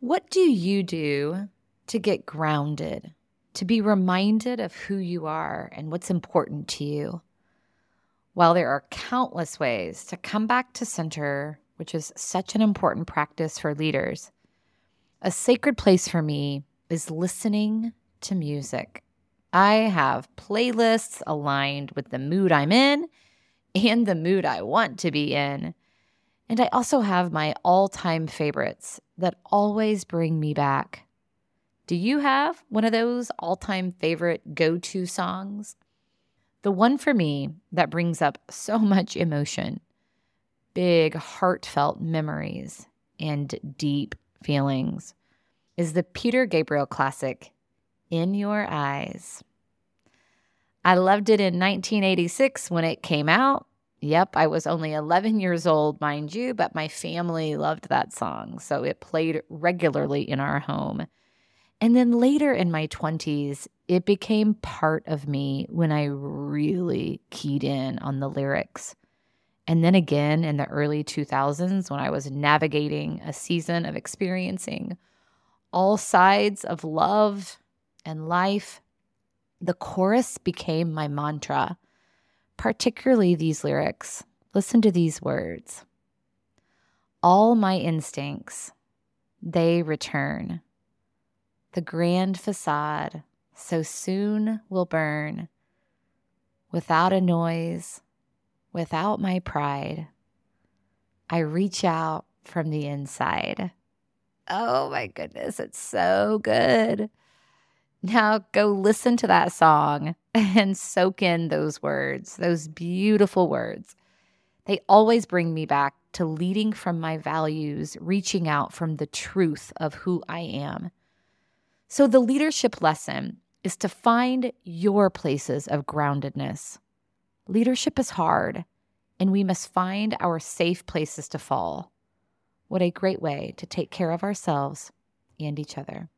What do you do to get grounded, to be reminded of who you are and what's important to you? While there are countless ways to come back to center, which is such an important practice for leaders, a sacred place for me is listening to music. I have playlists aligned with the mood I'm in and the mood I want to be in. And I also have my all time favorites that always bring me back. Do you have one of those all time favorite go to songs? The one for me that brings up so much emotion, big, heartfelt memories, and deep feelings is the Peter Gabriel classic, In Your Eyes. I loved it in 1986 when it came out. Yep, I was only 11 years old, mind you, but my family loved that song. So it played regularly in our home. And then later in my 20s, it became part of me when I really keyed in on the lyrics. And then again in the early 2000s, when I was navigating a season of experiencing all sides of love and life, the chorus became my mantra particularly these lyrics. Listen to these words All my instincts, they return. The grand facade so soon will burn without a noise, without my pride. I reach out from the inside. Oh my goodness, it's so good. Now go listen to that song and soak in those words, those beautiful words. They always bring me back to leading from my values, reaching out from the truth of who I am. So, the leadership lesson is to find your places of groundedness. Leadership is hard, and we must find our safe places to fall. What a great way to take care of ourselves and each other.